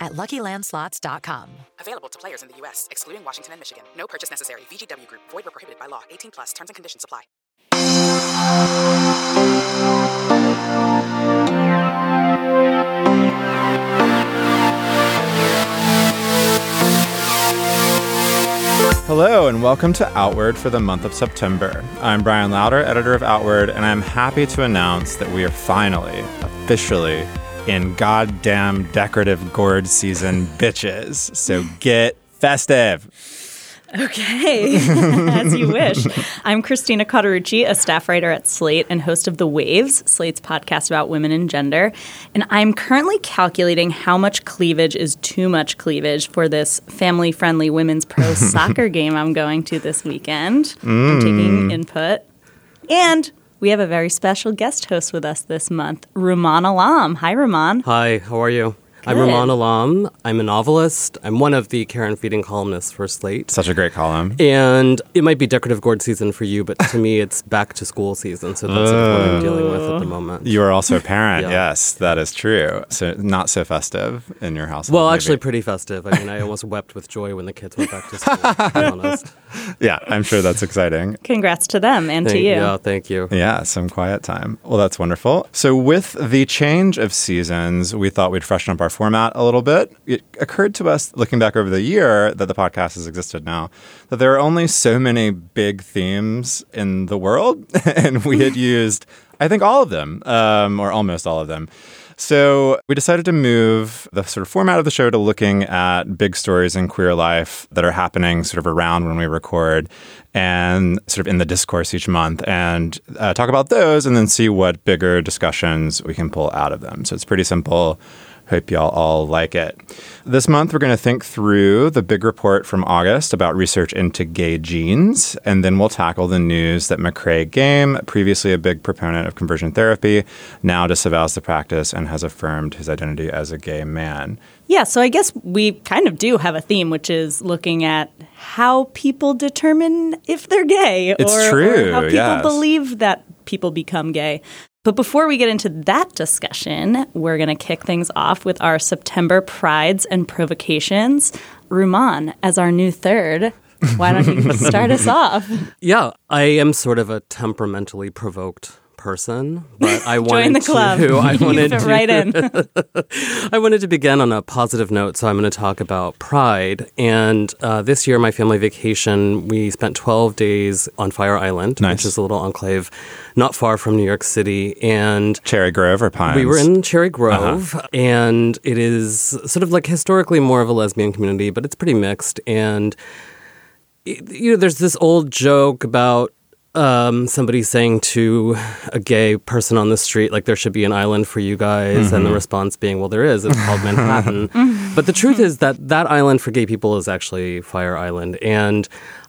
at luckylandslots.com. Available to players in the U.S., excluding Washington and Michigan. No purchase necessary. VGW Group, void were prohibited by law. 18 plus terms and conditions apply. Hello, and welcome to Outward for the month of September. I'm Bryan Lowder, editor of Outward, and I'm happy to announce that we are finally, officially, in goddamn decorative gourd season, bitches. So get festive. Okay, as you wish. I'm Christina Cauterucci, a staff writer at Slate and host of The Waves, Slate's podcast about women and gender. And I'm currently calculating how much cleavage is too much cleavage for this family friendly women's pro soccer game I'm going to this weekend. I'm taking mm. input. And we have a very special guest host with us this month, Rumaan Alam. Hi, Rumaan. Hi, how are you? I'm Good. Rumaan Alam. I'm a novelist. I'm one of the Care and Feeding columnists for Slate. Such a great column. And it might be decorative gourd season for you, but to me, it's back to school season. So that's what I'm oh. dealing with at the moment. You are also a parent. Yeah. Yes, that is true. So not so festive in your household. well, maybe. actually, pretty festive. I mean, I almost wept with joy when the kids went back to school, to be honest. yeah, I'm sure that's exciting. Congrats to them and to you. Yeah, thank you. Yeah, some quiet time. Well, that's wonderful. So, with the change of seasons, we thought we'd freshen up our format a little bit. It occurred to us, looking back over the year that the podcast has existed now, that there are only so many big themes in the world, and we had used, I think, all of them, um, or almost all of them. So we decided to move the sort of format of the show to looking at big stories in queer life that are happening sort of around when we record and sort of in the discourse each month and uh, talk about those and then see what bigger discussions we can pull out of them. So it's pretty simple. Hope y'all all like it. This month, we're going to think through the big report from August about research into gay genes, and then we'll tackle the news that McKrae Game, previously a big proponent of conversion therapy, now disavows the practice and has affirmed his identity as a gay man. Yeah, so I guess we kind of do have a theme, which is looking at how people determine if they're gay It's or, true, or how people yes. believe that people become gay. But before we get into that discussion, we're going to kick things off with our September prides and provocations. Rumaan, as our new third, why don't you start us off? Yeah, I am sort of a temperamentally provoked person, but I wanted the club. to. I wanted to, right in. I wanted to begin on a positive note, so I'm going to talk about pride. And uh, this year, my family vacation, we spent 12 days on Fire Island, Nice. which is a little enclave not far from New York City. And Cherry Grove or Pines? we were in Cherry Grove, and it is sort of like historically more of a lesbian community, but it's pretty mixed. And you know, there's this old joke about um, somebody saying to a gay person on the street, like, there should be an island for you guys. And the response being, well, there is. It's called Manhattan. but the truth is that that island for gay people is actually Fire Island. And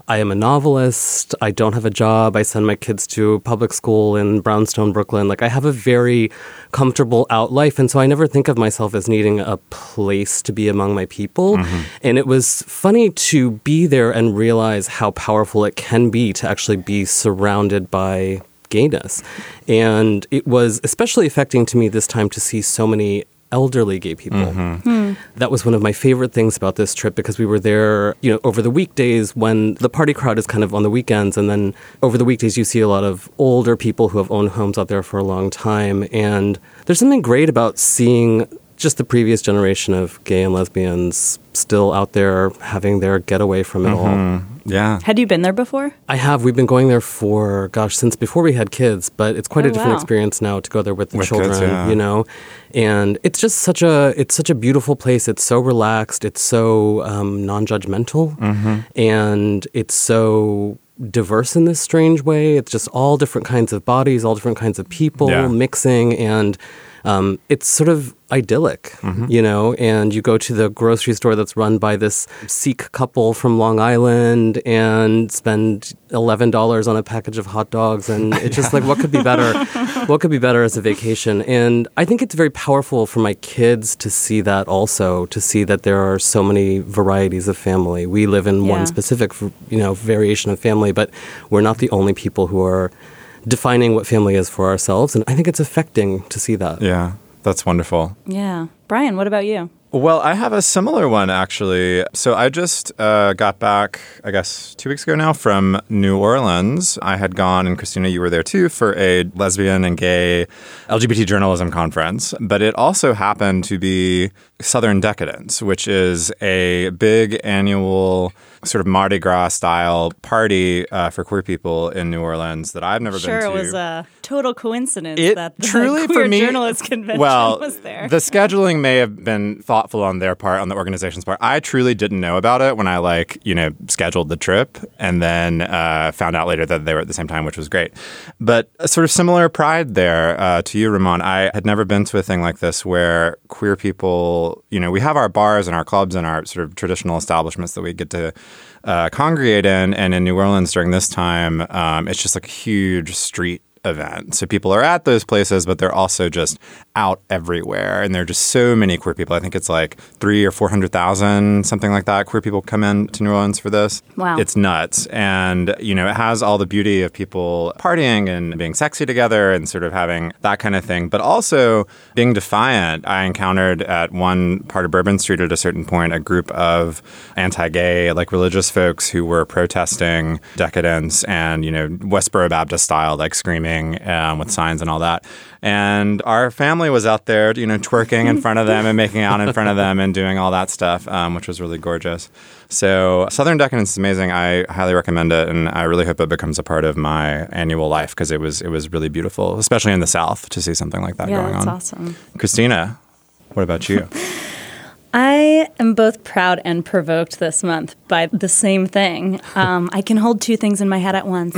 I am a novelist. I don't have a job. I send my kids to public school in Brownstone, Brooklyn. Like, I have a very comfortable out life. And so I never think of myself as needing a place to be among my people. Mm-hmm. And it was funny to be there and realize how powerful it can be to actually be surrounded by gayness. And it was especially affecting to me this time to see so many elderly gay people. Mm-hmm. Hmm. That was one of my favorite things about this trip because we were there, you know, over the weekdays when the party crowd is kind of on the weekends and then over the weekdays you see a lot of older people who have owned homes out there for a long time. And there's something great about seeing just the previous generation of gay and lesbians still out there having their getaway from it all. Yeah. Had you been there before? I have. We've been going there for gosh since before we had kids, but it's quite Oh, a different wow. experience now to go there with the With kids, children. yeah. You know, and it's just such a it's such a beautiful place. It's so relaxed. It's so um, non-judgmental, Mm-hmm. and it's so diverse in this strange way. It's just all different kinds of bodies, all different kinds of people Yeah. mixing and. Um, it's sort of idyllic, Mm-hmm. you know, and you go to the grocery store that's run by this Sikh couple from Long Island and spend $11 on a package of hot dogs. And it's just like, what could be better? what could be better as a vacation? And I think it's very powerful for my kids to see that also, to see that there are so many varieties of family. We live in Yeah. one specific, you know, variation of family, but we're not the only people who are defining what family is for ourselves. And I think it's affecting to see that. Yeah, that's wonderful. Yeah. Brian, what about you? Well, I have a similar one actually. So I just uh, got back, I guess, two weeks ago now from New Orleans. I had gone, and Christina, you were there too, for a lesbian and gay LGBT journalism conference. But it also happened to be Southern Decadence, which is a big annual sort of Mardi Gras style party uh, for queer people in New Orleans that I've never Sure, been it was a total coincidence It that the truly queer for me journalist convention well, was there. the scheduling may have been thoughtful on their part, on the organization's part. I truly didn't know about it when I like you know scheduled the trip, and then uh, found out later that they were at the same time, which was great. But a sort of similar pride there uh, to you, Rumaan. I had never been to a thing like this where queer people, you know, we have our bars and our clubs and our sort of traditional establishments that we get to uh, congregate in, and in New Orleans during this time, um, it's just like a huge street event. So people are at those places, but they're also just out everywhere. And there are just so many queer people. I think it's like three or 400,000, something like that. Queer people come in to New Orleans for this. Wow. It's nuts. And, you know, it has all the beauty of people partying and being sexy together and sort of having that kind of thing, but also being defiant. I encountered at one part of Bourbon Street at a certain point a group of anti gay, like religious folks who were protesting decadence and, you know, Westboro Baptist style, like screaming um, with signs and all that. And our family was out there, you know, twerking in front of them and making out in front of them and doing all that stuff, um, which was really gorgeous. So Southern Decadence is amazing. I highly recommend it, and I really hope it becomes a part of my annual life because it was it was really beautiful, especially in the South, to see something like that yeah, going that's on. awesome. Christina, what about you? I am both proud and provoked this month by the same thing. Um, I can hold two things in my head at once.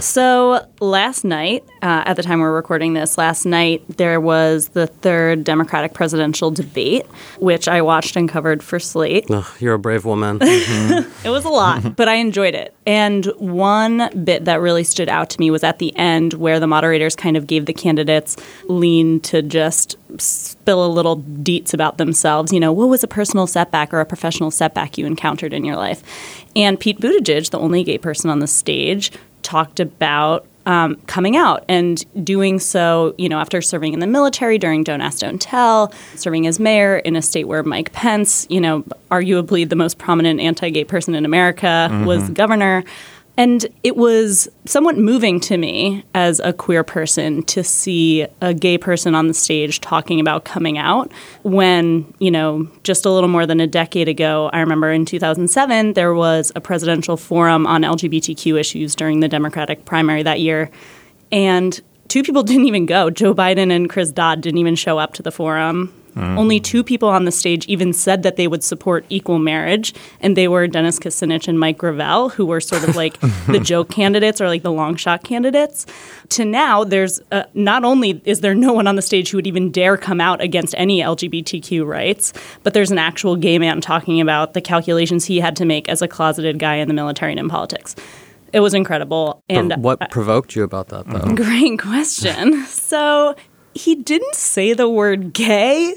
so last night, uh, at the time we're recording this, last night there was the third Democratic presidential debate, which I watched and covered for Slate. Ugh, you're a brave woman. It was a lot, but I enjoyed it. And one bit that really stood out to me was at the end where the moderators kind of gave the candidates lean to just spill a little deets about themselves. You know, what was a personal setback or a professional setback you encountered in your life? And Pete Buttigieg, the only gay person on the stage, talked about um, coming out and doing so, you know, after serving in the military during Don't Ask, Don't Tell, serving as mayor in a state where Mike Pence, you know, arguably the most prominent anti gay person in America, was governor. And it was somewhat moving to me as a queer person to see a gay person on the stage talking about coming out when, you know, just a little more than a decade ago, I remember in 2007, there was a presidential forum on LGBTQ issues during the Democratic primary that year. And two people didn't even go. Joe Biden and Chris Dodd didn't even show up to the forum. Only two people on the stage even said that they would support equal marriage, and they were Dennis Kucinich and Mike Gravel, who were sort of like the joke candidates or like the long shot candidates. To now, there's uh, not only is there no one on the stage who would even dare come out against any LGBTQ rights, but there's an actual gay man talking about the calculations he had to make as a closeted guy in the military and in politics. It was incredible. And what provoked you about that, though? Great question. So he didn't say the word gay.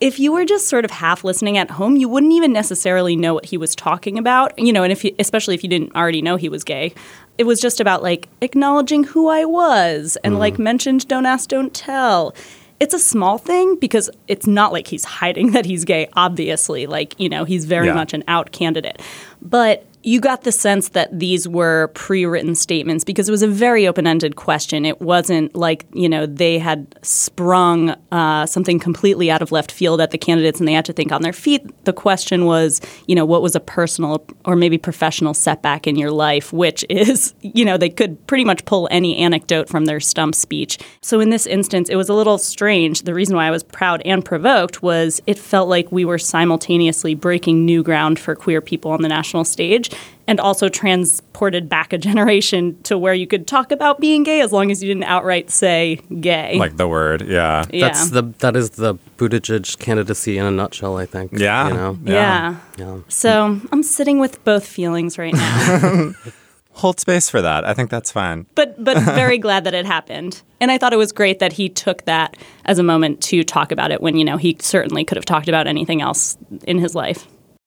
If you were just sort of half listening at home, you wouldn't even necessarily know what he was talking about. You know, and if you, especially if you didn't already know he was gay, it was just about like acknowledging who I was and mm. like mentioned don't ask, don't tell. It's a small thing because it's not like he's hiding that he's gay, obviously. Like, you know, he's very Yeah. much an out candidate. But you got the sense that these were pre-written statements because it was a very open-ended question. It wasn't like you know they had sprung uh, something completely out of left field at the candidates and they had to think on their feet. The question was, you know, what was a personal or maybe professional setback in your life, which is, you know, they could pretty much pull any anecdote from their stump speech. So in this instance, it was a little strange. The reason why I was proud and provoked was it felt like we were simultaneously breaking new ground for queer people on the national stage and also transported back a generation to where you could talk about being gay as long as you didn't outright say gay. Like the word, yeah. yeah. That's the that is the Buttigieg candidacy in a nutshell. I think. Yeah. You know. yeah. Yeah. So I'm sitting with both feelings right now, Hold space for that. I think that's fine. but but very glad that it happened. And I thought it was great that he took that as a moment to talk about it when you know he certainly could have talked about anything else in his life.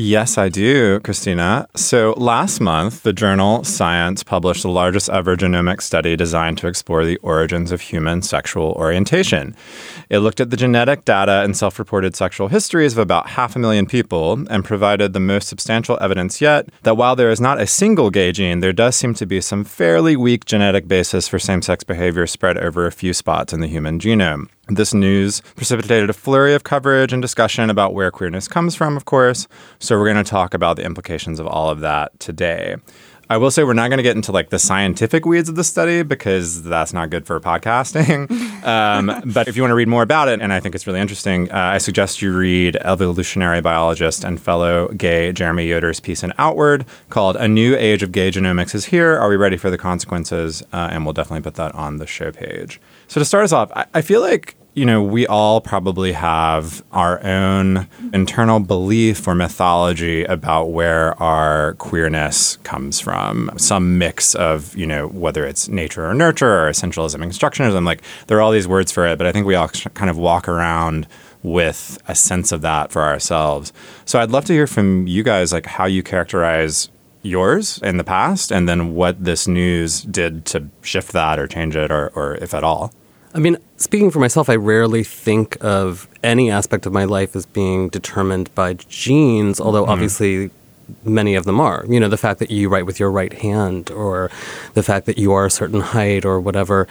Yes, I do, Christina. So last month, the journal Science published the largest ever genomic study designed to explore the origins of human sexual orientation. It looked at the genetic data and self reported sexual histories of about half a million people and provided the most substantial evidence yet that while there is not a single gay gene, there does seem to be some fairly weak genetic basis for same sex behavior spread over a few spots in the human genome. This news precipitated a flurry of coverage and discussion about where queerness comes from, of course. So, we're going to talk about the implications of all of that today. I will say we're not going to get into like the scientific weeds of the study because that's not good for podcasting. um, but if you want to read more about it, and I think it's really interesting, uh, I suggest you read evolutionary biologist and fellow gay Jeremy Yoder's piece in Outward called "A New Age of Gay Genomics Is Here. Are we ready for the consequences?" Uh, and we'll definitely put that on the show page. So to start us off, I, I feel like you know, we all probably have our own internal belief or mythology about where our queerness comes from. Some mix of, you know, whether it's nature or nurture or essentialism and constructionism. Like, there are all these words for it, but I think we all kind of walk around with a sense of that for ourselves. So I'd love to hear from you guys, like, how you characterize yours in the past and then what this news did to shift that or change it or, or if at all. I mean, speaking for myself, I rarely think of any aspect of my life as being determined by genes, although mm-hmm. obviously many of them are. You know, the fact that you write with your right hand or the fact that you are a certain height or whatever.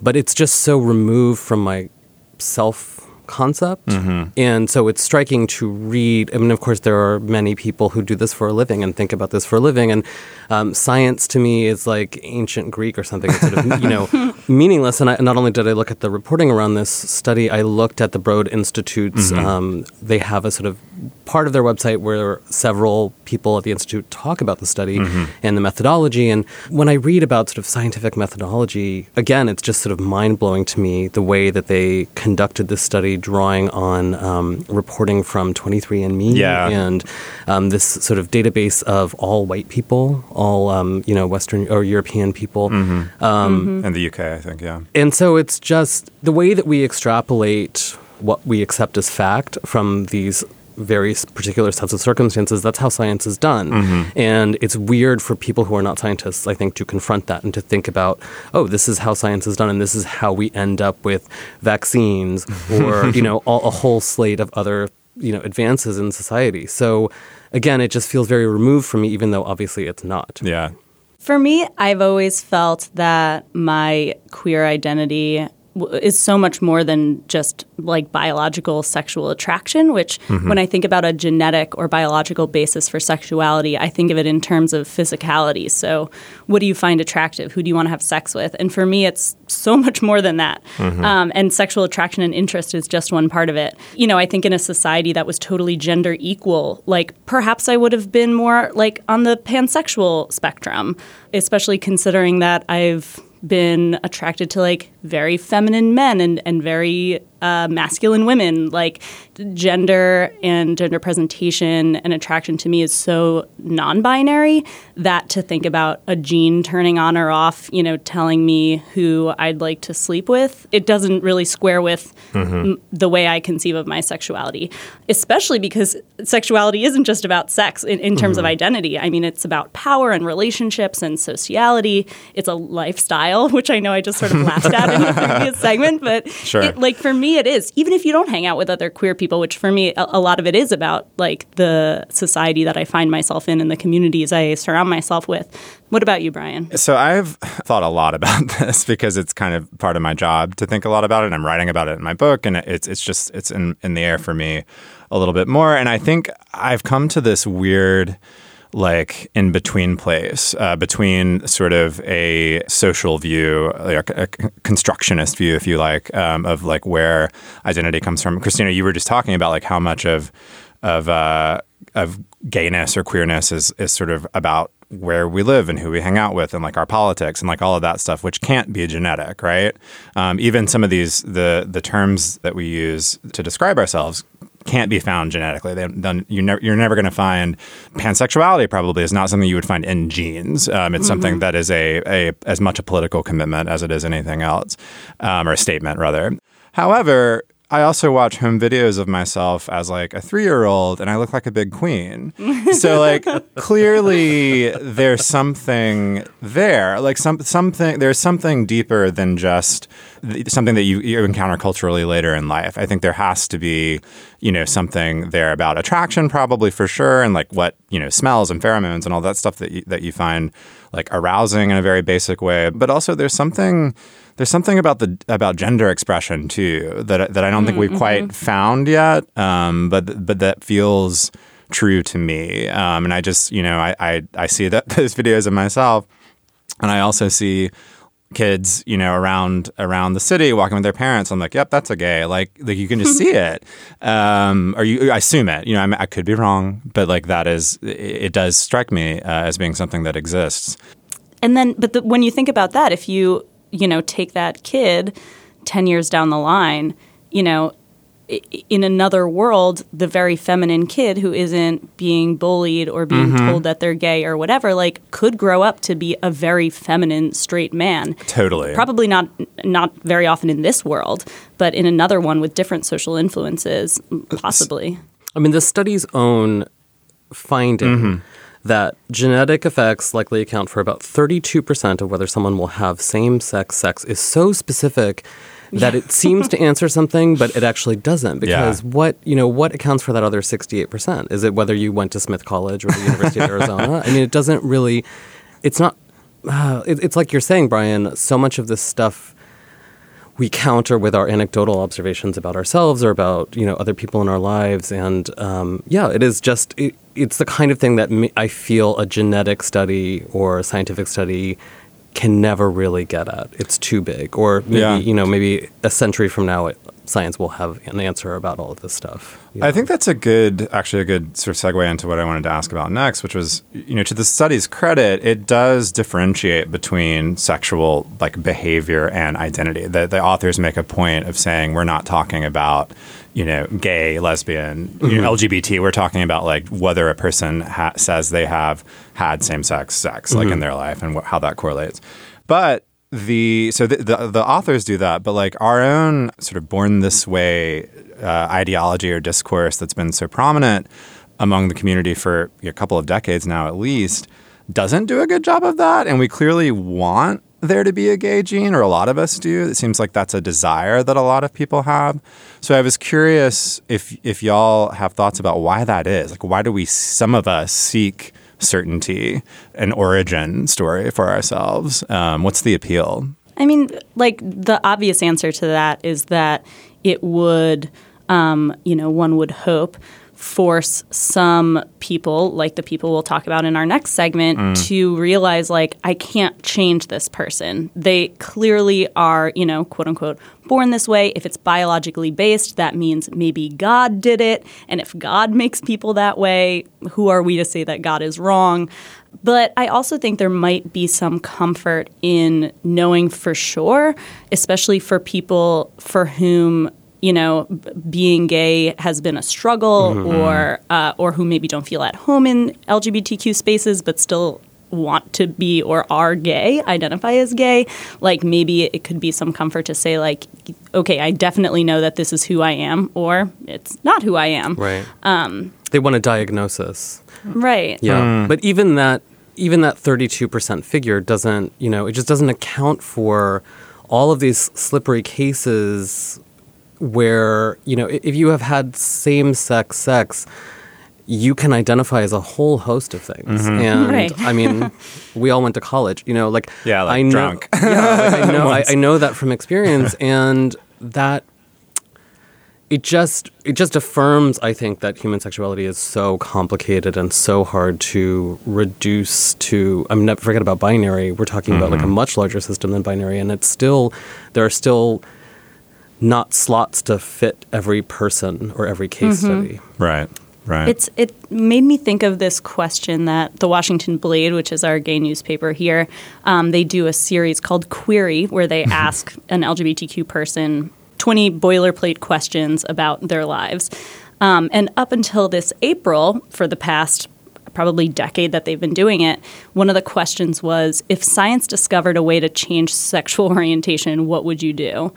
But it's just so removed from my self concept. And so it's striking to read. I mean, of course, there are many people who do this for a living and think about this for a living. And um, science to me is like ancient Greek or something. It's sort of, you know, meaningless. And I, not only did I look at the reporting around this study, I looked at the Broad Institute's. Um, they have a sort of part of their website where several people at the institute talk about the study and the methodology. And when I read about sort of scientific methodology, again, it's just sort of mind blowing to me the way that they conducted this study, drawing on um, reporting from 23andMe Yeah. and um, this sort of database of all white people, all um, you know Western or European people. Um, In the UK, I think, yeah. and so it's just the way that we extrapolate what we accept as fact from these very particular sets of circumstances. That's how science is done. Mm-hmm. And it's weird for people who are not scientists, I think, to confront that and to think about, oh, this is how science is done, and this is how we end up with vaccines or, you know, all, a whole slate of other, you know, advances in society. So again, it just feels very removed from me, even though obviously it's not. Yeah. For me, I've always felt that my queer identity w- is so much more than just like biological sexual attraction, which when I think about a genetic or biological basis for sexuality, I think of it in terms of physicality. So, what do you find attractive? Who do you want to have sex with? And for me, it's so much more than that. Um, and sexual attraction and interest is just one part of it. You know, I think in a society that was totally gender equal, like perhaps I would have been more like on the pansexual spectrum, especially considering that I've been attracted to like very feminine men and, and very uh, masculine women. Like gender and gender presentation and attraction to me is so non binary that to think about a gene turning on or off, you know, telling me who I'd like to sleep with, it doesn't really square with m- the way I conceive of my sexuality, especially because sexuality isn't just about sex in, in terms of identity. I mean, it's about power and relationships and sociality. It's a lifestyle, which I know I just sort of laughed at in the previous segment, but Sure. it, like for me, it is. Even if you don't hang out with other queer people, which for me, a, a lot of it is about like the society that I find myself in and the communities I surround myself with. What about you, Brian? So I've thought a lot about this because it's kind of part of my job to think a lot about it. And I'm writing about it in my book, and it's it's just it's in in the air for me a little bit more. And I think I've come to this weird like in between place uh, between sort of a social view, like a, constructionist view, if you like, um, of like where identity comes from. Christina, you were just talking about like how much of of uh, of gayness or queerness is is sort of about where we live and who we hang out with and like our politics and like all of that stuff which can't be genetic right um, even some of these the the terms that we use to describe ourselves can't be found genetically. They, then you never, you're never going to find pansexuality. Probably is not something you would find in genes. Um, it's something that is a, a as much a political commitment as it is anything else, um, or a statement rather. However, I also watch home videos of myself as like a three year old and I look like a big queen. so like clearly there's something there. Like some something there's something deeper than just th- something that you, you encounter culturally later in life. I think there has to be, you know, something there about attraction probably for sure and like what, you know, smells and pheromones and all that stuff that you, that you find like arousing in a very basic way. But also there's something there's something about the about gender expression too that that I don't think we've quite found yet, um, but but that feels true to me. Um, and I just you know I, I I see that those videos of myself, and I also see kids you know around around the city walking with their parents. I'm like, yep, that's a gay. Like like you can just see it, um, or you I assume it. You know I, mean, I could be wrong, but like that is it, it does strike me uh, as being something that exists. And then, but the, when you think about that, if you you know take that kid ten years down the line, you know, in another world, the very feminine kid who isn't being bullied or being mm-hmm. told that they're gay or whatever, like, could grow up to be a very feminine straight man. Totally. Probably not not very often in this world, but in another one with different social influences, possibly. I mean, the study's own finding mm-hmm. That genetic effects likely account for about 32% of whether someone will have same sex sex is so specific that it seems to answer something, but it actually doesn't. Because what you know, what accounts for that other 68%? Is it whether you went to Smith College or the University of Arizona? I mean, it doesn't really. It's not. Uh, it, it's like you're saying, Brian. So much of this stuff we counter with our anecdotal observations about ourselves or about you know other people in our lives. And um, yeah it is just it, it's the kind of thing that i feel a genetic study or a scientific study can never really get at. It's too big. Or maybe Yeah. you know maybe a century from now it, science will have an answer about all of this stuff you I think that's a good, actually, a good sort of segue into what I wanted to ask about next, which was, you know, to the study's credit, it does differentiate between sexual like behavior and identity. The, the authors make a point of saying we're not talking about, you know, gay, lesbian, you know, mm-hmm. LGBT. We're talking about like whether a person ha- says they have had same-sex sex, like in mm-hmm. their life, and wh- how that correlates. But the so the, the the authors do that, but like our own sort of born this way uh, ideology or discourse that's been so prominent among the community for a couple of decades now, at least, doesn't do a good job of that, and we clearly want there to be a gay gene, or a lot of us do. It seems like that's a desire that a lot of people have. So I was curious if if y'all have thoughts about why that is. Like, why do we some of us seek certainty, an origin story for ourselves? Um, what's the appeal? I mean, like the obvious answer to that is that it would, um, you know, one would hope force some people, like the people we'll talk about in our next segment, mm. to realize, like, I can't change this person. They clearly are, you know, quote unquote, born this way. If it's biologically based, that means maybe God did it. And if God makes people that way, who are we to say that God is wrong? But I also think there might be some comfort in knowing for sure, especially for people for whom you know b- being gay has been a struggle, or uh, or who maybe don't feel at home in LGBTQ spaces, but still want to be or are gay, identify as gay. Like maybe it could be some comfort to say like, okay, I definitely know that this is who I am, or it's not who I am. right um, they want a diagnosis Right. Yeah, but even that even that 32% figure doesn't, you know, it just doesn't account for all of these slippery cases where you know if you have had same-sex sex you can identify as a whole host of things. Mm-hmm. And Right. i mean we all went to college you know like Yeah, like i know drunk. yeah like I know I, I know that from experience. And that it just it just affirms i think that human sexuality is so complicated and so hard to reduce to i mean not forget about binary. We're talking about like a mm-hmm. much larger system than binary. And it's still there are still not slots to fit every person or every case study Right. Right. It's it made me think of this question that the Washington Blade, which is our gay newspaper here, um, they do a series called Queery, where they ask an LGBTQ person twenty boilerplate questions about their lives. Um, and up until this April, for the past probably decade that they've been doing it, one of the questions was if science discovered a way to change sexual orientation, what would you do?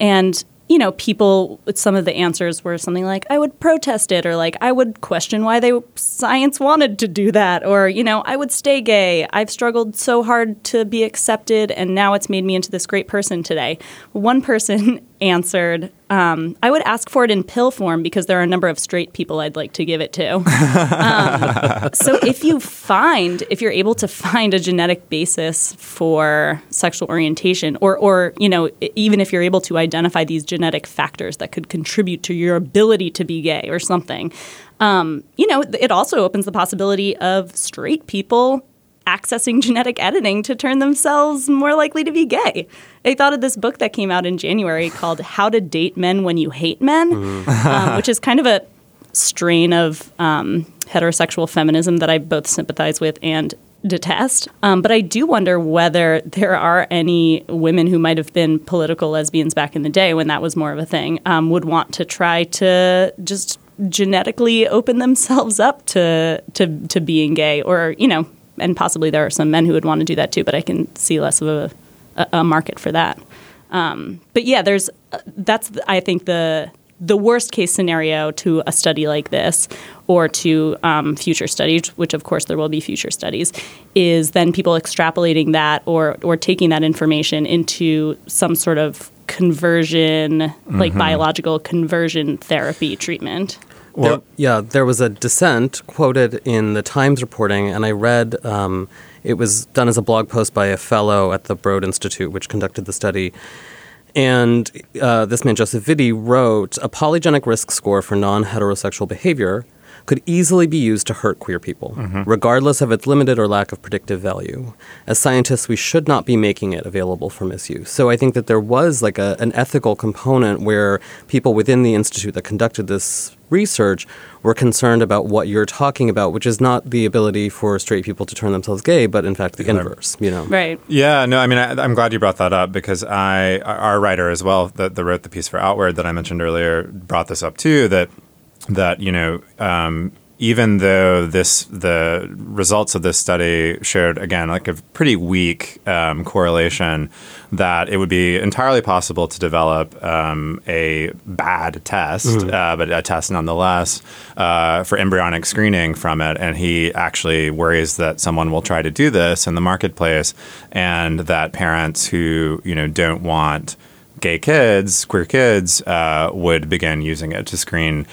And you know, people. Some of the answers were something like, "I would protest it," or like, "I would question why they science wanted to do that," or you know, "I would stay gay. I've struggled so hard to be accepted, and now it's made me into this great person today." One person answered, um, "I would ask for it in pill form because there are a number of straight people I'd like to give it to." so if you find if you're able to find a genetic basis for sexual orientation or or you know even if you're able to identify these genetic factors that could contribute to your ability to be gay or something um, you know it also opens the possibility of straight people accessing genetic editing to turn themselves more likely to be gay. I thought of this book that came out in January called How to Date Men When You Hate Men, um, which is kind of a strain of um, heterosexual feminism that I both sympathize with and detest. Um, but I do wonder whether there are any women who might have been political lesbians back in the day when that was more of a thing, um, would want to try to just genetically open themselves up to to to being gay, or you know, and possibly there are some men who would want to do that too. But I can see less of a a, a market for that. Um, but yeah, there's uh, that's I think the the worst case scenario to a study like this or to um, future studies, which of course there will be future studies, is then people extrapolating that or or taking that information into some sort of conversion, like biological conversion therapy treatment. There- yeah, there was a dissent quoted in the Times reporting, and I read um, it was done as a blog post by a fellow at the Broad Institute, which conducted the study. And uh, this man, Joseph Vitti, wrote a polygenic risk score for non heterosexual behavior could easily be used to hurt queer people, regardless of its limited or lack of predictive value. As scientists, we should not be making it available for misuse. So I think that there was like a, an ethical component where people within the institute that conducted this research were concerned about what you're talking about, which is not the ability for straight people to turn themselves gay, but in fact the inverse. You know, Right. Yeah, no, I mean, I, I'm glad you brought that up because I, our writer as well, that, that wrote the piece for Outward that I mentioned earlier, brought this up too. That that you know, um, even though this the results of this study showed again like a pretty weak um, correlation, that it would be entirely possible to develop um, a bad test, uh, but a test nonetheless uh, for embryonic screening from it. And he actually worries that someone will try to do this in the marketplace, and that parents who you know don't want gay kids, queer kids, uh, would begin using it to screen.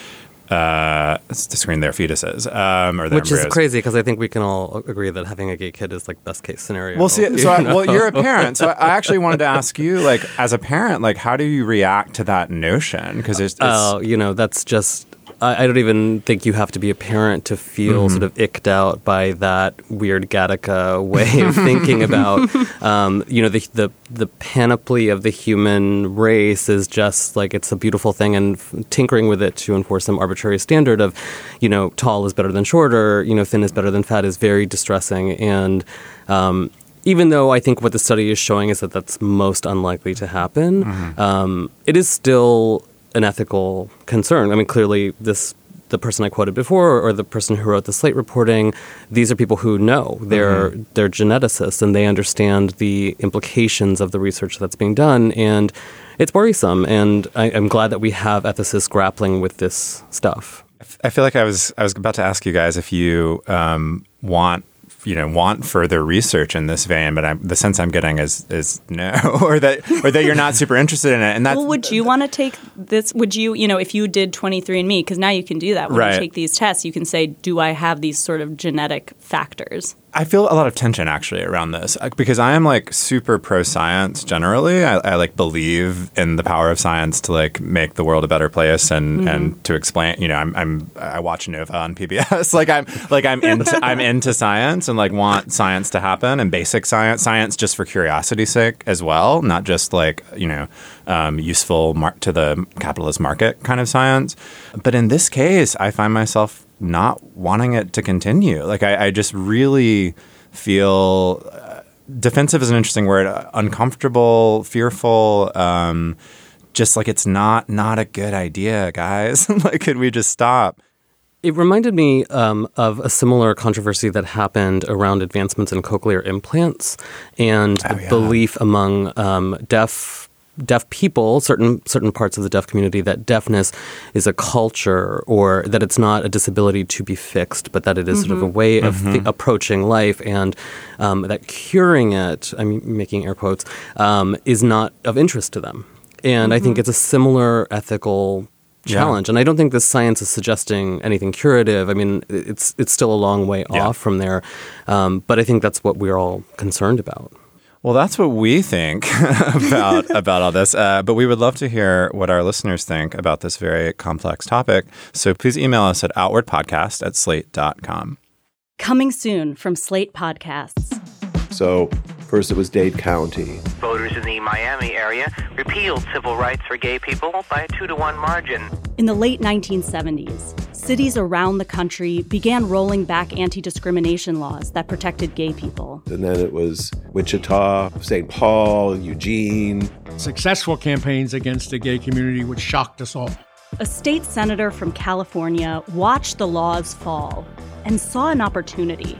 Uh, to screen their fetuses um, or their which is crazy because I think we can all agree that having a gay kid is like best case scenario. Well, see, you so I, know? well, you're a parent, so I actually wanted to ask you, like, as a parent, like, how do you react to that notion? Because it's, it's Oh, you know, that's just. I, I don't even think you have to be a parent to feel Mm-hmm. sort of icked out by that weird Gattaca way of thinking about, um, you know, the, the the panoply of the human race is just like it's a beautiful thing, and f- tinkering with it to enforce some arbitrary standard of, you know, tall is better than short, or you know, thin is better than fat is very distressing, and um, even though I think what the study is showing is that that's most unlikely to happen, um, it is still an ethical concern. I mean, clearly, this the person I quoted before, or the person who wrote the Slate reporting, these are people who know they're they're geneticists and they understand the implications of the research that's being done, and it's worrisome. And I, I'm glad that we have ethicists grappling with this stuff. I feel like I was I was about to ask you guys if you um, want you know want further research in this vein, but I'm, the sense I'm getting is is no, or that or that you're not super interested in it. And that's Well, would you want to take this? Would you, you know, if you did 23andMe, because now you can do that when Right. you take these tests, you can say, do I have these sort of genetic factors? I feel a lot of tension actually around this uh, because I am like super pro science generally. I, I like believe in the power of science to like make the world a better place and and to explain. You know, I'm, I'm I watch Nova on PBS. like I'm like I'm into I'm into science and like want science to happen and basic science science just for curiosity's sake as well, not just like you know um, useful mar- to the capitalist market kind of science. But in this case, I find myself not wanting it to continue. Like I, I just really feel uh, defensive is an interesting word. uh, Uncomfortable, fearful. Um, just like it's not not a good idea, guys. like, could we just stop? It reminded me um, of a similar controversy that happened around advancements in cochlear implants and the yeah. belief among um, deaf deaf people, certain certain parts of the deaf community, that deafness is a culture or that it's not a disability to be fixed, but that it is sort of a way of th- approaching life, and um, that curing it, I'm making air quotes, um, is not of interest to them. And I think it's a similar ethical Yeah. challenge. And I don't think this science is suggesting anything curative. I mean, it's it's still a long way Yeah. off from there. Um, but I think that's what we're all concerned about. Well, that's what we think about about all this. Uh, but we would love to hear what our listeners think about this very complex topic. So please email us at outwardpodcast at slate.com. Coming soon from Slate Podcasts. So, first it was Dade County. Voters in the Miami area repealed civil rights for gay people by a two to one margin. In the late 1970s, cities around the country began rolling back anti discrimination laws that protected gay people. And then it was Wichita, St. Paul, Eugene. successful campaigns against the gay community, which shocked us all. A state senator from California watched the laws fall and saw an opportunity.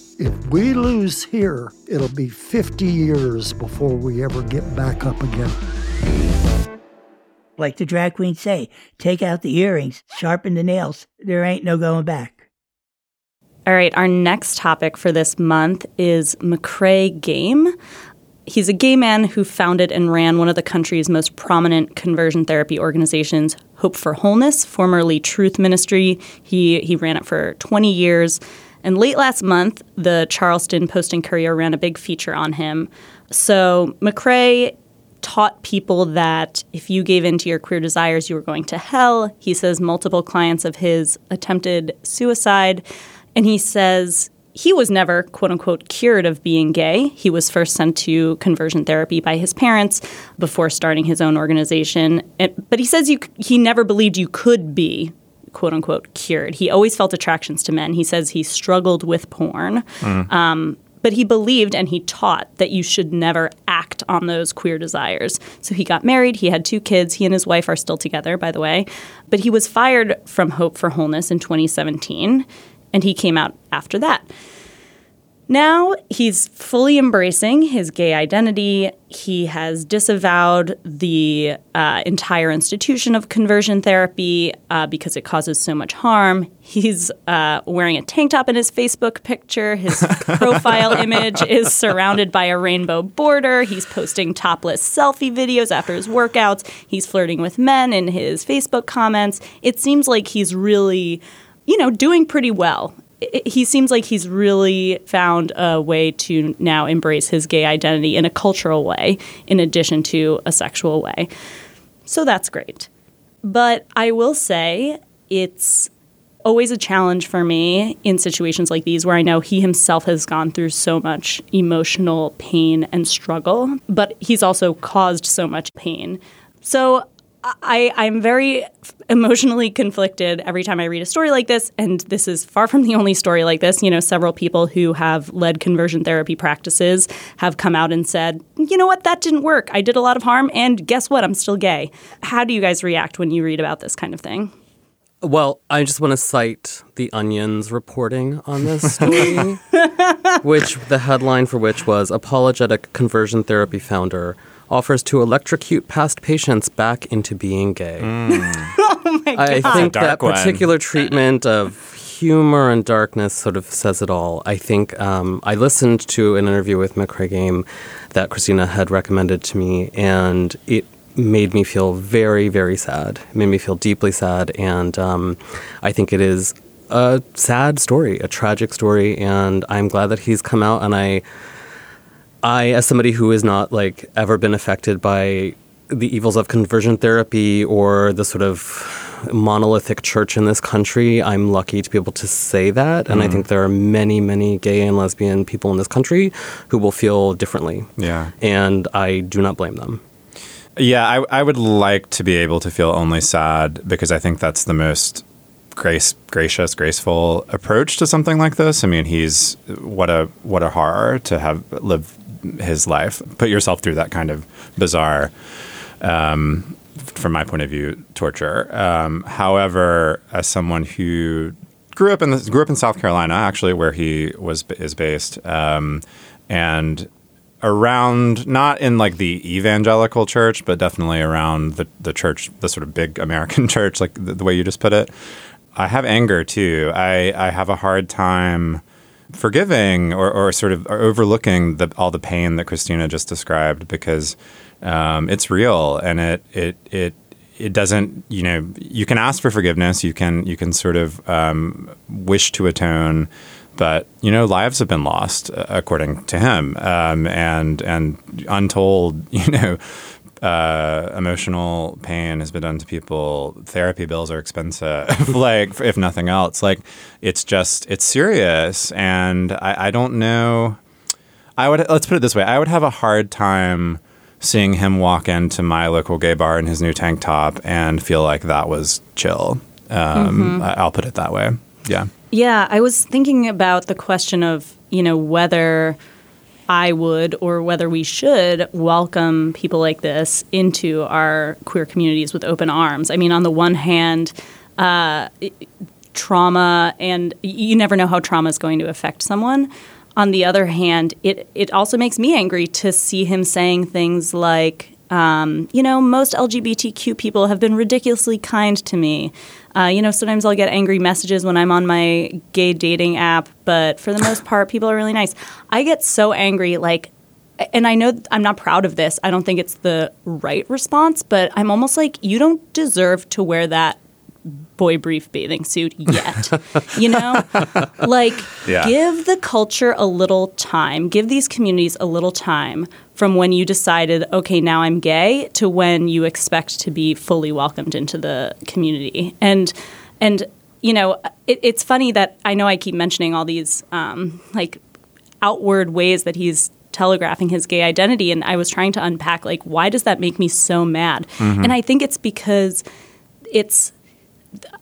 If we lose here, it'll be 50 years before we ever get back up again. like the drag queens say, take out the earrings, sharpen the nails. There ain't no going back. All right, our next topic for this month is McKrae Game. He's a gay man who founded and ran one of the country's most prominent conversion therapy organizations, Hope for Wholeness, formerly Truth Ministry. He he ran it for 20 years. And late last month, the Charleston Post and Courier ran a big feature on him. So McKrae taught people that if you gave in to your queer desires, you were going to hell. He says multiple clients of his attempted suicide. And he says he was never, quote unquote, cured of being gay. He was first sent to conversion therapy by his parents before starting his own organization. But he says you, he never believed you could be, quote unquote, cured. He always felt attractions to men. He says he struggled with porn. Um, but he believed and he taught that you should never act on those queer desires. So he got married, he had two kids. He and his wife are still together, by the way. But he was fired from Hope for Wholeness in 2017, and he came out after that. Now he's fully embracing his gay identity. He has disavowed the uh, entire institution of conversion therapy uh, because it causes so much harm. He's uh, wearing a tank top in his Facebook picture. His profile image is surrounded by a rainbow border. He's posting topless selfie videos after his workouts. He's flirting with men in his Facebook comments. It seems like he's really, you know, doing pretty well he seems like he's really found a way to now embrace his gay identity in a cultural way, in addition to a sexual way. So that's great. But I will say it's always a challenge for me in situations like these where I know he himself has gone through so much emotional pain and struggle, but he's also caused so much pain. So I, I'm very emotionally conflicted every time I read a story like this, and this is far from the only story like this. You know, several people who have led conversion therapy practices have come out and said, you know what, that didn't work. I did a lot of harm, and guess what? I'm still gay. How do you guys react when you read about this kind of thing? Well, I just want to cite the Onion's reporting on this story, which the headline for which was Apologetic Conversion Therapy Founder offers to electrocute past patients back into being gay. Mm. oh my God. I think that one. particular treatment of humor and darkness sort of says it all. I think um, I listened to an interview with McKrae Game that Christina had recommended to me, and it made me feel very, very sad. It made me feel deeply sad, and um, I think it is a sad story, a tragic story, and I'm glad that he's come out, and I I, as somebody who has not like ever been affected by the evils of conversion therapy or the sort of monolithic church in this country, I'm lucky to be able to say that. And mm. I think there are many, many gay and lesbian people in this country who will feel differently. Yeah. And I do not blame them. Yeah, I, I would like to be able to feel only sad because I think that's the most grace, gracious, graceful approach to something like this. I mean, he's what a what a horror to have lived his life. Put yourself through that kind of bizarre, um, from my point of view, torture. Um, however, as someone who grew up in the, grew up in South Carolina, actually, where he was is based, um, and around not in like the evangelical church, but definitely around the the church, the sort of big American church, like the, the way you just put it. I have anger too. I I have a hard time forgiving or, or sort of overlooking the, all the pain that Christina just described because um, it's real and it it it it doesn't you know you can ask for forgiveness you can you can sort of um, wish to atone but you know lives have been lost uh, according to him um, and and untold you know uh, emotional pain has been done to people. Therapy bills are expensive, like if nothing else. Like it's just it's serious, and I, I don't know. I would let's put it this way: I would have a hard time seeing him walk into my local gay bar in his new tank top and feel like that was chill. Um, mm-hmm. I'll put it that way. Yeah. Yeah, I was thinking about the question of you know whether I would or whether we should welcome people like this into our queer communities with open arms. I mean, on the one hand, uh, trauma, and you never know how trauma is going to affect someone. On the other hand, it, it also makes me angry to see him saying things like, um, you know, most LGBTQ people have been ridiculously kind to me. Uh, you know, sometimes I'll get angry messages when I'm on my gay dating app, but for the most part, people are really nice. I get so angry, like, and I know I'm not proud of this. I don't think it's the right response, but I'm almost like, you don't deserve to wear that boy brief bathing suit yet. you know? Like, yeah. give the culture a little time, give these communities a little time from when you decided, okay, now I'm gay, to when you expect to be fully welcomed into the community. And, and, you know, it, it's funny that I know I keep mentioning all these um, like outward ways that he's telegraphing his gay identity, and I was trying to unpack like why does that make me so mad? Mm-hmm. And I think it's because it's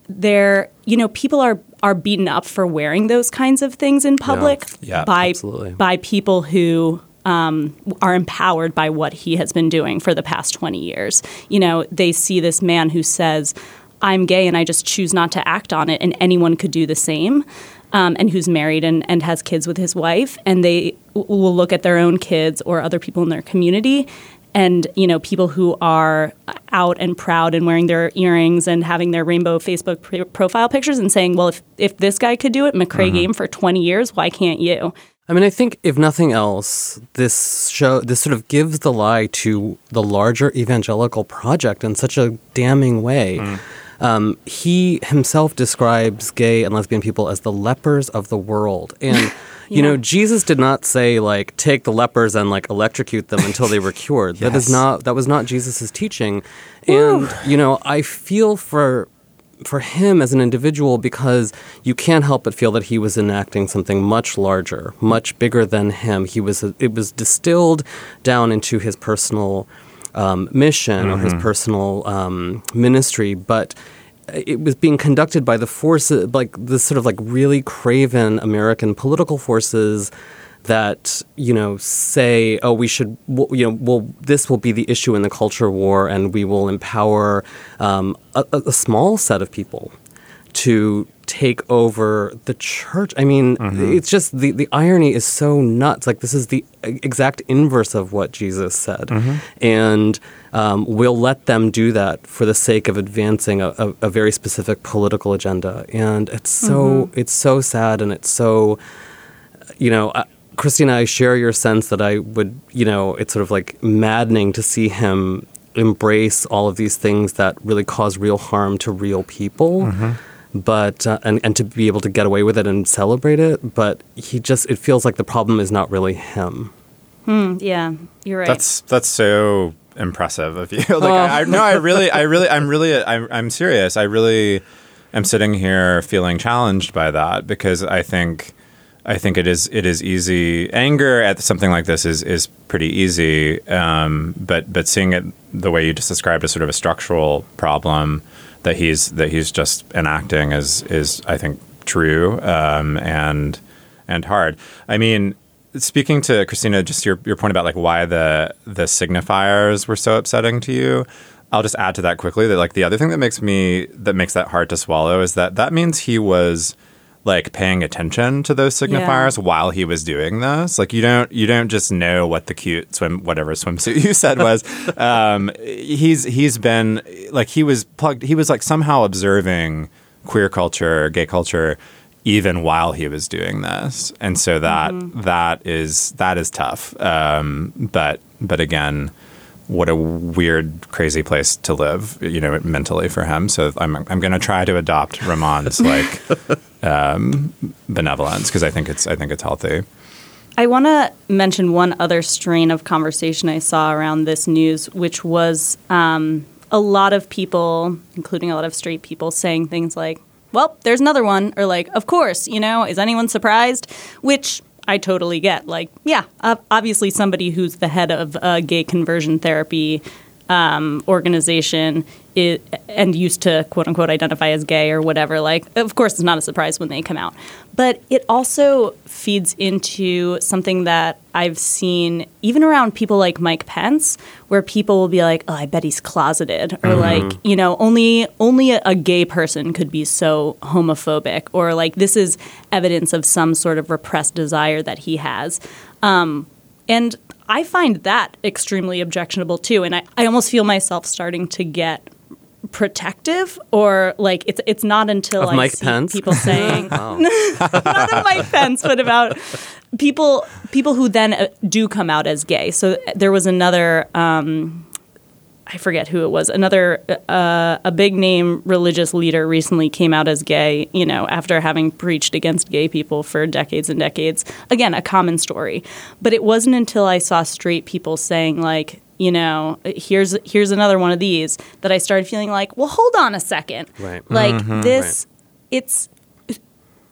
there you know people are are beaten up for wearing those kinds of things in public yeah. Yeah, by absolutely. by people who um, are empowered by what he has been doing for the past 20 years. You know, they see this man who says, I'm gay and I just choose not to act on it, and anyone could do the same. um, and who's married and, and has kids with his wife, and they w- will look at their own kids or other people in their community. And you know, people who are out and proud and wearing their earrings and having their rainbow Facebook pr- profile pictures and saying, "Well, if if this guy could do it, McKrae Mhm. Game for twenty years, why can't you?" I mean, I think if nothing else, this show this sort of gives the lie to the larger evangelical project in such a damning way. Um, he himself describes gay and lesbian people as the lepers of the world, and you know, Jesus did not say like take the lepers and like electrocute them until they were cured. That is not that was not Jesus's teaching, and you know, I feel for for him as an individual because you can't help but feel that he was enacting something much larger, much bigger than him. He was it was distilled down into his personal um, mission or his Mhm. personal um, ministry, but it was being conducted by the forces like this sort of like really craven American political forces that you know say oh we should you know well this will be the issue in the culture war and we will empower um, a, a small set of people to take over the church. I mean it's just the, the irony is so nuts. Like this is the exact inverse of what jesus said. Mhm. and um, we'll let them do that for the sake of advancing a, a, a very specific political agenda and it's so Mhm. it's so sad and it's so you know, uh, Christina, I share your sense that I would, you know, it's sort of like maddening to see him embrace all of these things that really cause real harm to real people. Mhm. But uh, and and to be able to get away with it and celebrate it, but he just it feels like the problem is not really him. Hmm, yeah, you're right. That's that's so impressive of you. like Oh. I, I no, I really, I really, I'm really, I'm, I'm serious. I really am sitting here feeling challenged by that because I think, I think it is, it is easy. Anger at something like this is is pretty easy, um, but but seeing it the way you just described as sort of a structural problem that he's that he's just enacting is is I think true um, and and hard. I mean, speaking to Christina, just your your point about like why the the signifiers were so upsetting to you. I'll just add to that quickly that like the other thing that makes me that makes that hard to swallow is that that means he was like paying attention to those signifiers while he was doing this. Like you don't you don't just know what the cute swim whatever swimsuit you said was. um, he's he's been like he was plugged. He was like somehow observing queer culture, gay culture, even while he was doing this, and so that that is that is tough. Um, but but again. What a weird, crazy place to live, you know, mentally for him. So I'm I'm going to try to adopt Rumaan's like um, benevolence because I think it's I think it's healthy. I want to mention one other strain of conversation I saw around this news, which was um, a lot of people, including a lot of straight people, saying things like, well, there's another one, or like, of course, you know, is anyone surprised? Which I totally get. Like, yeah, obviously, somebody who's the head of a gay conversion therapy um, organization and used to quote unquote identify as gay or whatever, like, of course, it's not a surprise when they come out. But it also feeds into something that I've seen even around people like Mike Pence, where people will be like, "Oh, I bet he's closeted," or Mhm. like, you know, only only a, a gay person could be so homophobic, or like this is evidence of some sort of repressed desire that he has. Um, and I find that extremely objectionable too. And I, I almost feel myself starting to get protective or like it's it's not until Of I Mike see Pence? people saying Oh. not of Mike Pence, but about people people who then uh, do come out as gay. So uh, there was another. Um, I forget who it was. Another uh, a big name religious leader recently came out as gay. You know, after having preached against gay people for decades and decades. Again, a common story. But it wasn't until I saw straight people saying like, you know, here's here's another one of these that I started feeling like, well, hold on a second. Right. Like Mhm. this, it's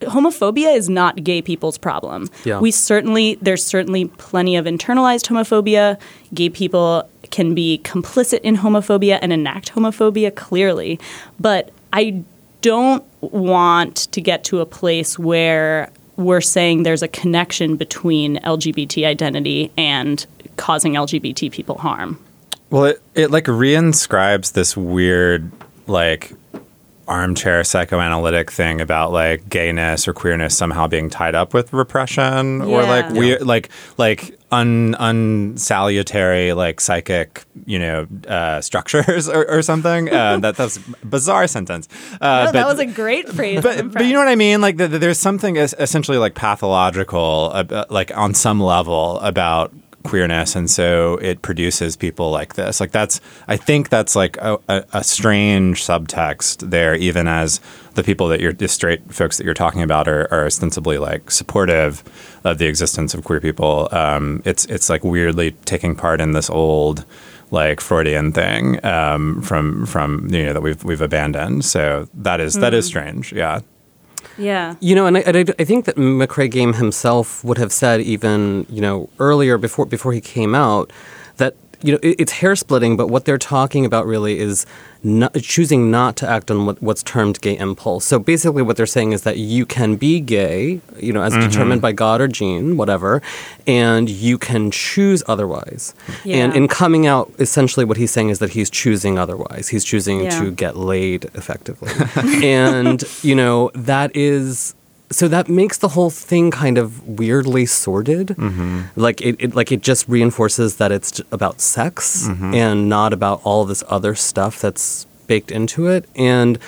homophobia is not gay people's problem. Yeah. We certainly there's certainly plenty of internalized homophobia. Gay people can be complicit in homophobia and enact homophobia clearly, but I don't want to get to a place where we're saying there's a connection between LGBT identity and causing LGBT people harm. Well, it, it like reinscribes this weird, like, armchair psychoanalytic thing about like gayness or queerness somehow being tied up with repression or Yeah. like weird like like un unsalutary like psychic you know uh, structures or, or something uh, that that's a bizarre sentence uh, No, that was a great phrase. but, but you know what I mean? Like, the, the- there's something essentially like pathological, about, like on some level, about queerness, and so it produces people like this. Like, that's I think that's like a, a, a strange subtext there, even as the people that you're the straight folks that you're talking about are, are ostensibly like supportive of the existence of queer people. Um, it's it's like weirdly taking part in this old like Freudian thing um, from from you know that we've we've abandoned. So that is that is Mhm. strange. Yeah. Yeah. You know, and I, I, think that McKrae Game himself would have said even you know earlier before before he came out that you know it, it's hair splitting, but what they're talking about really is not, choosing not to act on what, what's termed gay impulse. So basically, what they're saying is that you can be gay, you know, as Mhm. determined by God or gene, whatever, and you can choose otherwise. And in coming out, essentially, what he's saying is that he's choosing otherwise. He's choosing Yeah. to get laid effectively. and, you know, that is. So that makes the whole thing kind of weirdly sordid. Mm-hmm. Like it, it, like it just reinforces that it's about sex Mhm. and not about all this other stuff that's baked into it. And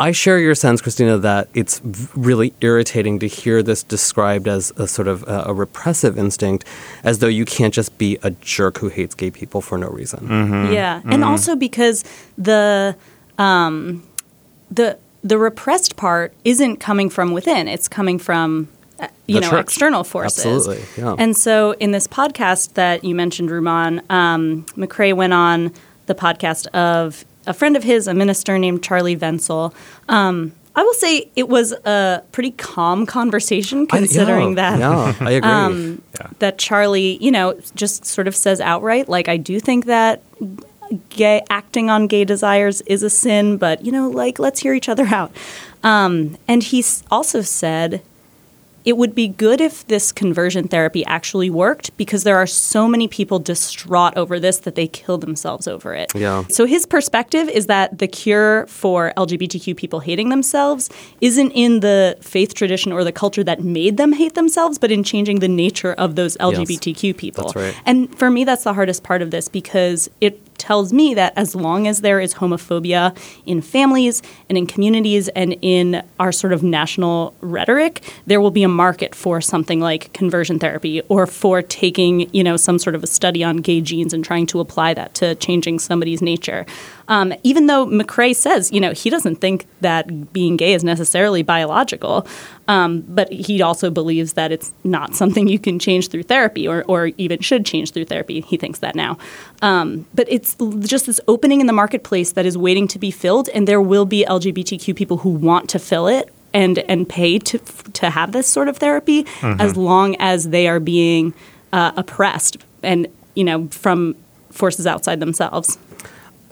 I share your sense, Christina, that it's really irritating to hear this described as a sort of a, a repressive instinct, as though you can't just be a jerk who hates gay people for no reason. Mm-hmm. Yeah, and also because the um, the the repressed part isn't coming from within; it's coming from uh, you The know church. external forces. Absolutely, yeah. And so, in this podcast that you mentioned, Rumaan, um, McKrae went on the podcast of a friend of his, a minister named Charlie Venzel. Um, I will say it was a pretty calm conversation, I- yeah, considering that yeah, I agree. um, that Charlie, you know, just sort of says outright, like, I do think that gay acting on gay desires is a sin, but you know, like, let's hear each other out. Um, and he also said it would be good if this conversion therapy actually worked because there are so many people distraught over this that they kill themselves over it. Yeah. So his perspective is that the cure for LGBTQ people hating themselves isn't in the faith tradition or the culture that made them hate themselves, but in changing the nature of those LGBTQ people. that's right. And for me, that's the hardest part of this because it tells me that as long as there is homophobia in families and in communities and in our sort of national rhetoric, there will be a market for something like conversion therapy or for taking, you know, some sort of a study on gay genes and trying to apply that to changing somebody's nature. Um, even though McKrae says, you know, he doesn't think that being gay is necessarily biological, um, but he also believes that it's not something you can change through therapy or, or even should change through therapy. He thinks that now. Um, but it's l- just this opening in the marketplace that is waiting to be filled, and there will be LGBTQ people who want to fill it and and pay to to have this sort of therapy Mhm. as long as they are being uh, oppressed and you know from forces outside themselves.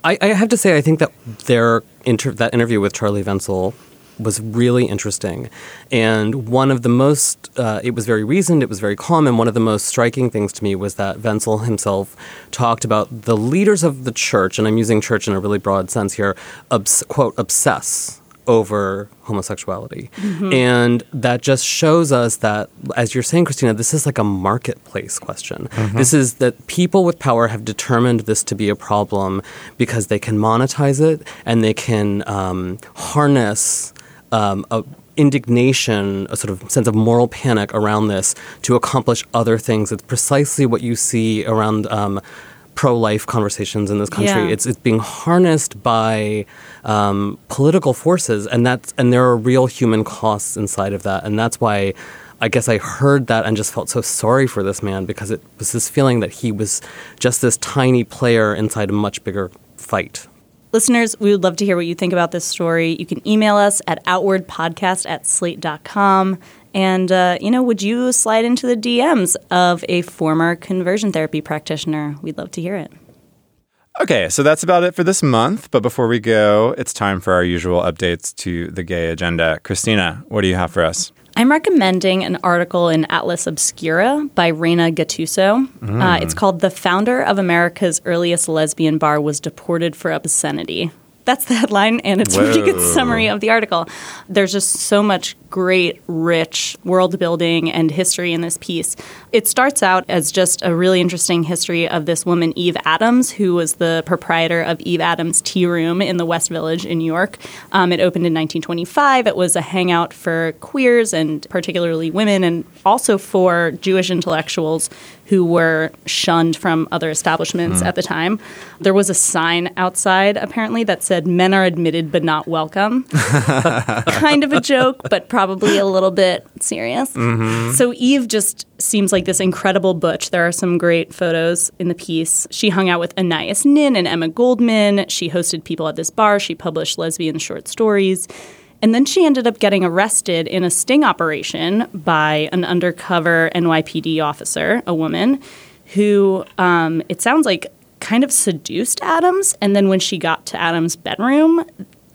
I, I have to say, I think that their inter- that interview with Charlie Venzel was really interesting, and one of the most uh, it was very reasoned, it was very calm, and one of the most striking things to me was that Venzel himself talked about the leaders of the church, and I'm using church in a really broad sense here, obs- quote obsess over homosexuality. Mhm. And that just shows us that, as you're saying, Christina, this is like a marketplace question. Mhm. This is that people with power have determined this to be a problem because they can monetize it and they can um, harness um, a indignation, a sort of sense of moral panic around this to accomplish other things. It's precisely what you see around um, pro-life conversations in this country. Yeah. It's it's being harnessed by um, political forces, and that's and there are real human costs inside of that, and that's why. I guess I heard that and just felt so sorry for this man because it was this feeling that he was just this tiny player inside a much bigger fight. Listeners, we would love to hear what you think about this story. You can email us at outwardpodcast at slate.com. And, uh, you know, would you slide into the DMs of a former conversion therapy practitioner? We'd love to hear it. Okay, so that's about it for this month. But before we go, it's time for our usual updates to the gay agenda. Christina, what do you have for us? I'm recommending an article in Atlas Obscura by Reina Gattuso. Mm. Uh, it's called The Founder of America's Earliest Lesbian Bar Was Deported for Obscenity. That's the headline, and it's a pretty good summary of the article. There's just so much great, rich world building and history in this piece. It starts out as just a really interesting history of this woman, Eve Adams, who was the proprietor of Eve Adams Tea Room in the West Village in New York. Um, it opened in 1925. It was a hangout for queers and particularly women, and also for Jewish intellectuals who were shunned from other establishments Mm. at the time. There was a sign outside, apparently, that said, Men are admitted but not welcome. kind of a joke, but probably a little bit serious. Mhm. So Eve just seems like this incredible butch. There are some great photos in the piece. She hung out with Anais Nin and Emma Goldman. She hosted people at this bar. She published lesbian short stories. And then she ended up getting arrested in a sting operation by an undercover NYPD officer, a woman, who um, it sounds like kind of seduced Adams. And then when she got to Adams' bedroom,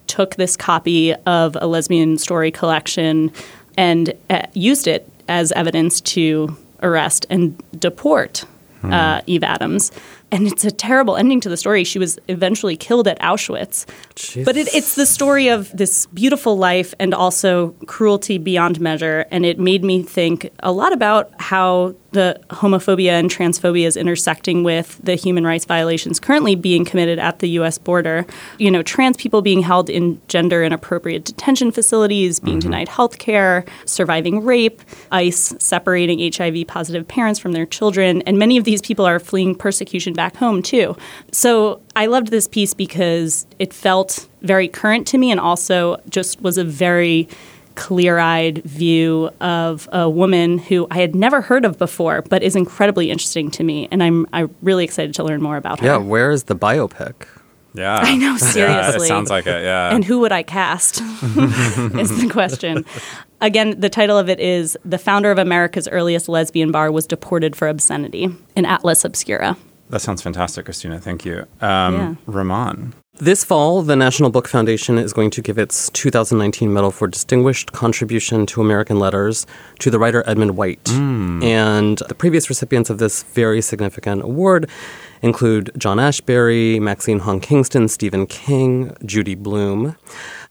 took this copy of a lesbian story collection and uh, used it as evidence to arrest and deport Hmm. uh, Eve Adams. And it's a terrible ending to the story. She was eventually killed at Auschwitz. But it, it's the story of this beautiful life and also cruelty beyond measure. And it made me think a lot about how the homophobia and transphobia is intersecting with the human rights violations currently being committed at the US border. You know, trans people being held in gender inappropriate detention facilities, being mm-hmm. denied health care, surviving rape, ICE separating HIV positive parents from their children. And many of these people are fleeing persecution back home too. So I loved this piece because it felt very current to me and also just was a very clear eyed view of a woman who I had never heard of before, but is incredibly interesting to me. And I'm, I'm really excited to learn more about her. Yeah, where is the biopic? Yeah. I know, Yeah, seriously. it sounds like it, yeah. And who would I cast? is the question. Again, the title of it is The Founder of America's Earliest Lesbian Bar Was Deported for Obscenity, an Atlas Obscura. That sounds fantastic, Christina. Thank you. Um, Yeah. Rumaan. This fall, the National Book Foundation is going to give its 2019 Medal for Distinguished Contribution to American Letters to the writer Edmund White. And the previous recipients of this very significant award include John Ashbery, Maxine Hong Kingston, Stephen King, Judy Blume.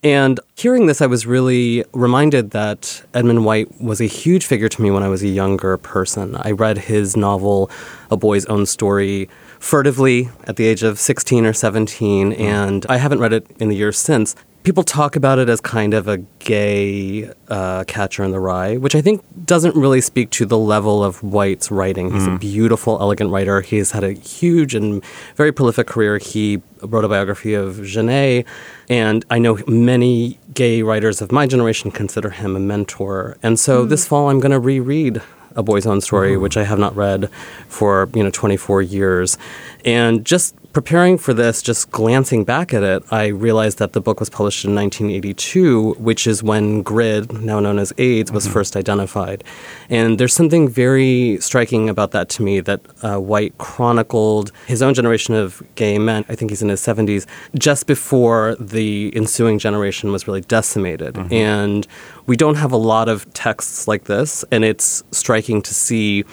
And hearing this, I was really reminded that Edmund White was a huge figure to me when I was a younger person. I read his novel, A Boy's Own Story, furtively at the age of 16 or 17, hmm. and I haven't read it in the years since. People talk about it as kind of a gay uh, catcher in the rye, which I think doesn't really speak to the level of White's writing. He's a Mm. beautiful, elegant writer. He's had a huge and very prolific career. He wrote a biography of Genet, and I know many gay writers of my generation consider him a mentor. And so Mm. this fall, I'm going to reread A Boy's Own Story, which I have not read for you know 24 years, and just preparing for this, just glancing back at it, I realized that the book was published in 1982, which is when GRID, now known as AIDS, was first identified. And there's something very striking about that to me that uh, White chronicled his own generation of gay men. I think he's in his 70s, just before the ensuing generation was really decimated. And we don't have a lot of texts like this, and it's striking to see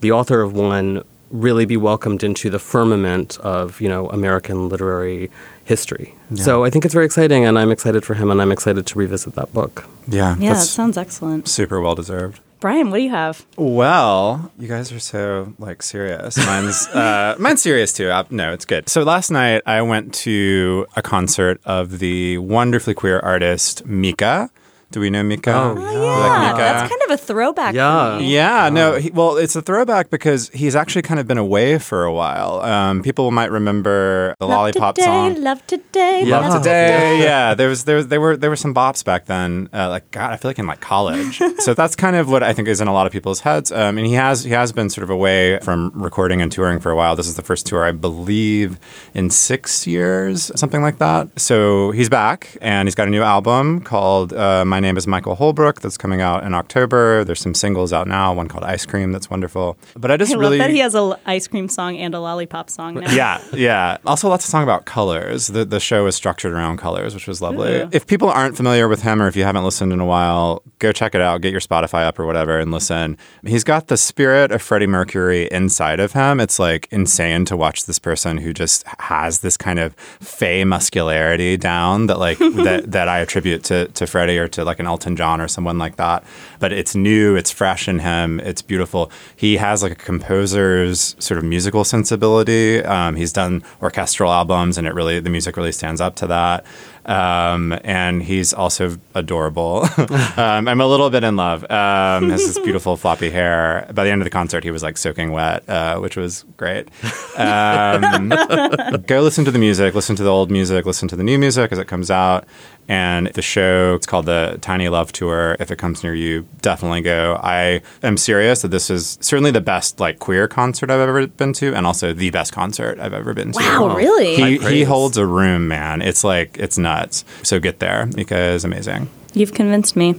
the author of one really be welcomed into the firmament of you know American literary history. Yeah. So I think it's very exciting, and I'm excited for him, and I'm excited to revisit that book. Yeah. Yeah, that sounds excellent. super well deserved. Bryan, what do you have? Well, you guys are so like serious. Mine's uh, mine's serious too. Uh, no, it's good. So last night I went to a concert of the wonderfully queer artist Mika. Do we know Mika? Oh, You Yeah, like Mika? that's kind of a throwback. for me. Yeah, no, he, well, it's a throwback because he's actually kind of been away for a while. Um, people might remember the Love Lollipop today, song. Love today, Love love today, yeah. There was there was, there were there were some bops back then. Uh, like God, I feel like in like college. so that's kind of what I think is in a lot of people's heads. Um, and he has he has been sort of away from recording and touring for a while. This is the first tour I believe in six years, something like that. So he's back and he's got a new album called uh, My name is Michael Holbrook that's coming out in October. There's some singles out now, one called Ice Cream that's wonderful. But I just I really love that he has an ice cream song and a lollipop song now. yeah, yeah. Also, lots of song about colors. The the show is structured around colors, which was lovely. Ooh. If people aren't familiar with him, or if you haven't listened in a while, go check it out. Get your Spotify up or whatever, and listen. He's got the spirit of Freddie Mercury inside of him. It's like insane to watch this person who just has this kind of fey muscularity down that like that that I attribute to to Freddie or to like an Elton John or someone like that. But it's new, it's fresh in him, it's beautiful. He has like a composer's sort of musical sensibility. Um, he's done orchestral albums, and it really the music really stands up to that. Um, and he's also adorable. um, I'm a little bit in love. Um, has this beautiful floppy hair. By the end of the concert, he was like soaking wet, uh, which was great. Um, go listen to the music, listen to the old music, listen to the new music as it comes out. And the show, it's called the Tiny Love Tour. If it comes near you, definitely go. I am serious that this is certainly the best like queer concert I've ever been to, and also the best concert I've ever been to. Wow, really? He, he holds a room, man. It's like it's nuts. So get there because amazing. You've convinced me.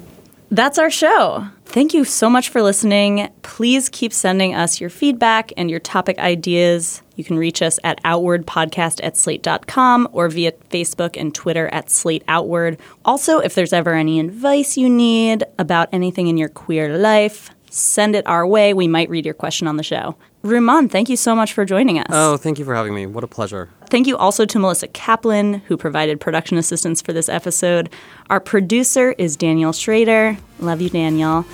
That's our show. Thank you so much for listening. Please keep sending us your feedback and your topic ideas. You can reach us at outwardpodcast at slate.com or via Facebook and Twitter at slate outward. Also, if there's ever any advice you need about anything in your queer life, send it our way. We might read your question on the show. Rumaan, thank you so much for joining us. Oh, thank you for having me. What a pleasure. Thank you also to Melissa Kaplan, who provided production assistance for this episode. Our producer is Daniel Schrader. Love you, Daniel.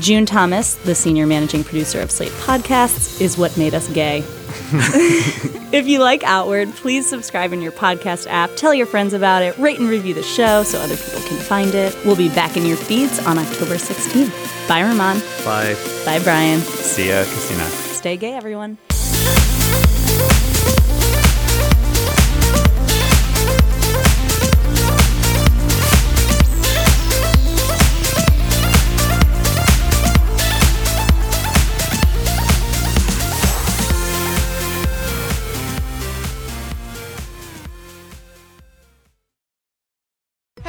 June Thomas, the senior managing producer of Slate Podcasts, is what made us gay. if you like Outward, please subscribe in your podcast app, tell your friends about it, rate and review the show so other people can find it. We'll be back in your feeds on October 16th. Bye, Rumaan. Bye. Bye, Bryan. See ya, Christina. Stay gay, everyone.